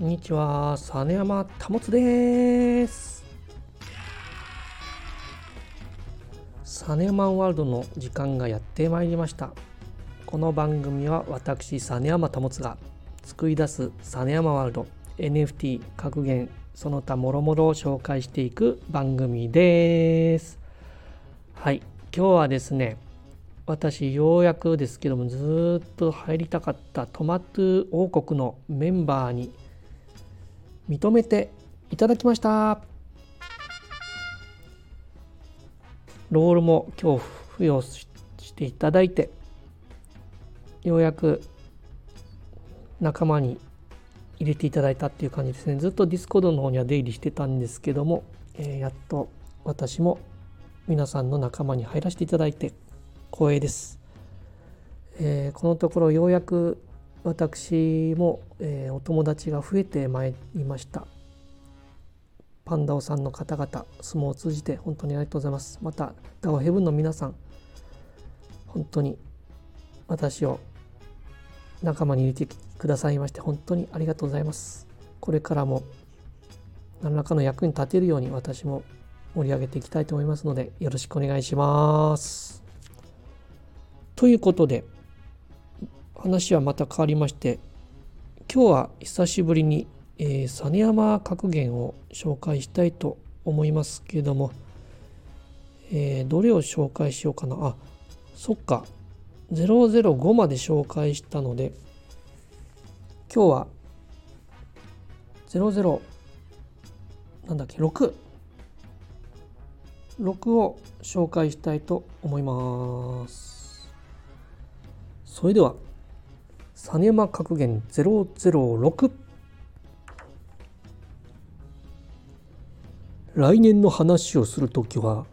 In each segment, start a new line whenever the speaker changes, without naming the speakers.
こんにちは、実山保です。実山ワールドの時間がやってまいりました。この番組は私、実山保が作り出す実山ワールド、NFT、格言、その他もろもろを紹介していく番組です。はい、今日はですね、私ようやくですけどもずっと入りたかったトマト王国のメンバーに認めていただきました。ロールも今日付与していただいてようやく仲間に入れていただいたっていう感じですね。ずっと Discord の方には出入りしてたんですけども、えー、やっと私も皆さんの仲間に入らせていただいて光栄です、えー、このところようやく私も、えー、お友達が増えてまいりました。パンダオさんの方々相撲を通じて本当にありがとうございます。またダオヘブンの皆さん本当に私を仲間に入れてくださいまして本当にありがとうございます。これからも何らかの役に立てるように私も盛り上げていきたいと思いますのでよろしくお願いします。ということで話はまた変わりまして今日は久しぶりに、えー、実山格言を紹介したいと思いますけれども、えー、どれを紹介しようかな？あそっか。005まで紹介したので今日は00なんだっけ6 6を紹介したいと思います。それでは実山格言006来年の話をするときは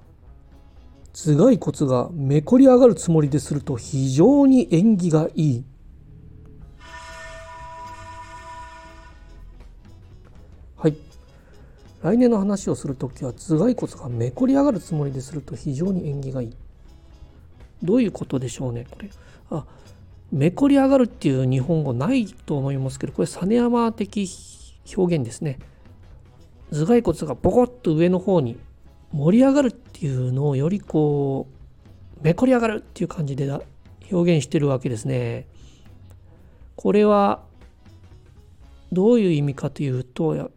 頭蓋骨がめこり上がるつもりですると非常に縁起がいい。はい。来年の話をするときは頭蓋骨がめこり上がるつもりですると非常に縁起がいい。どういうことでしょうねこれ。あめこり上がるっていう日本語ないと思いますけどこれ実山的表現ですね。頭蓋骨がボコッと上の方に盛り上がるっていうのをよりこうめこり上がるっていう感じで表現してるわけですね。これはどういう意味かというと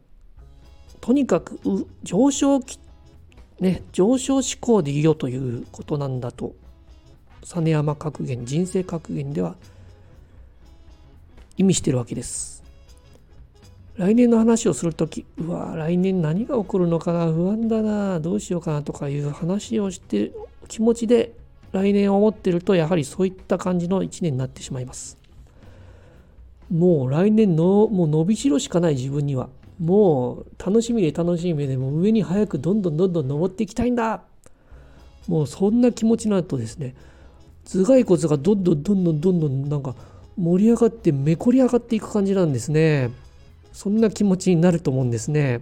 とにかく上昇ね上昇志向でいいよということなんだと。実山格言人生格言では意味してるわけです。来年の話をする時うわ来年何が起こるのかな不安だなどうしようかなとかいう話をして気持ちで来年を思ってるとやはりそういった感じの一年になってしまいます。もう来年のもう伸びしろしかない自分には。もう楽しみで楽しみでも上に早くどんどんどんどん登っていきたいんだ。もうそんな気持ちになるとですね。頭蓋骨がどんどんどんどんどんどんなんか盛り上がってめこり上がっていく感じなんですね。そんな気持ちになると思うんですね。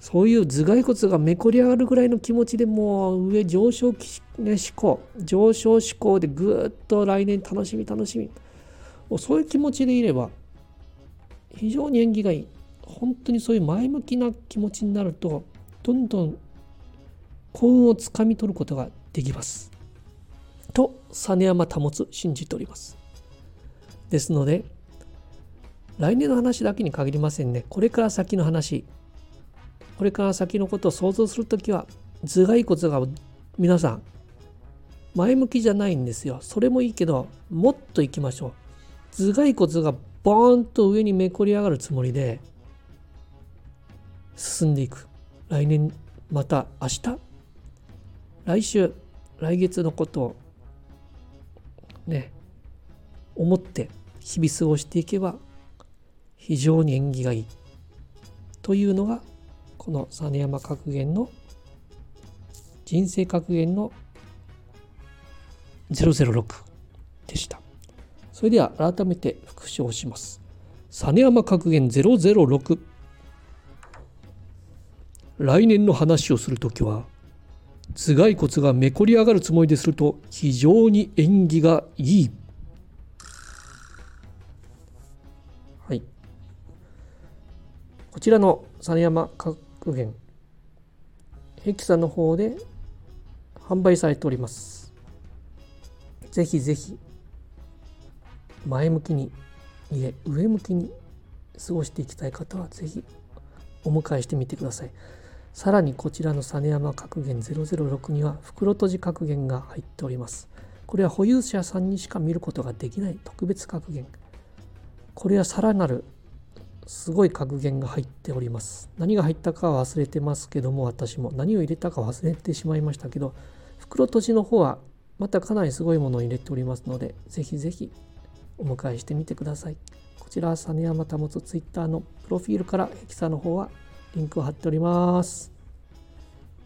そういう頭蓋骨がめこり上がるぐらいの気持ちでもう上上昇、ね、思考上昇志向でぐっと来年楽しみ楽しみ。もうそういう気持ちでいれば非常に縁起がいい。本当にそういう前向きな気持ちになるとどんどん幸運をつかみ取ることができます。と実山保つ信じております。ですので来年の話だけに限りませんね。これから先の話。これから先のことを想像するときは頭蓋骨が皆さん前向きじゃないんですよ。それもいいけどもっといきましょう。頭蓋骨がボーンと上にめくり上がるつもりで進んでいく。来年また明日来週来月のことをね思って日々過ごしていけば非常に縁起がいい。というのがこの実山格言の人生格言の006でした。それでは改めて復唱します。実山格言006来年の話をするときは頭蓋骨がめこり上がるつもりですると非常に縁起がいい。はい。こちらの実山格言ヘキサの方で販売されておりますぜひぜひ前向きにいえ上向きに過ごしていきたい方はぜひお迎えしてみてくださいさらにこちらの実山格言006には袋閉じ格言が入っております。これは保有者さんにしか見ることができない特別格言。これはさらなるすごい格言が入っております。何が入ったかは忘れてますけども私も。何を入れたか忘れてしまいましたけど袋閉じの方はまたかなりすごいものを入れておりますのでぜひぜひお迎えしてみてください。こちらは実山保つツイッターのプロフィールからヘキサの方はリンクを貼っております。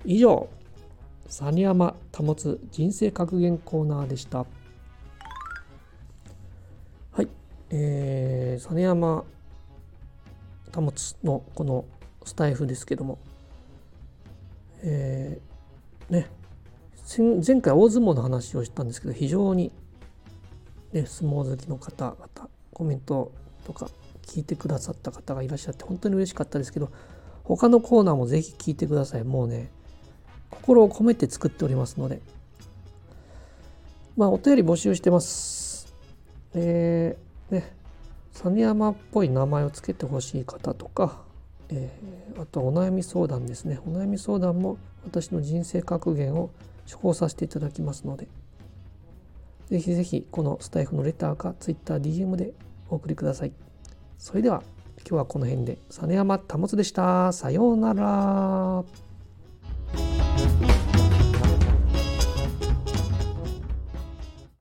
以上実山保つ人生格言コーナーでした。はいえー、実山保つのこのスタイフですけどもえー、ね前回大相撲の話をしたんですけど非常に、ね、相撲好きの方々コメントとか聞いてくださった方がいらっしゃって本当に嬉しかったですけど他のコーナーもぜひ聞いてください。もうね心を込めて作っておりますので。まあお便り募集してます。えー、ね実山っぽい名前を付けてほしい方とか、えー、あとはお悩み相談ですね。お悩み相談も私の人生格言を処方させていただきますので。ぜひぜひこのスタイフのレターか TwitterDM でお送りください。それでは。今日はこの辺で。実山保でした。さようなら。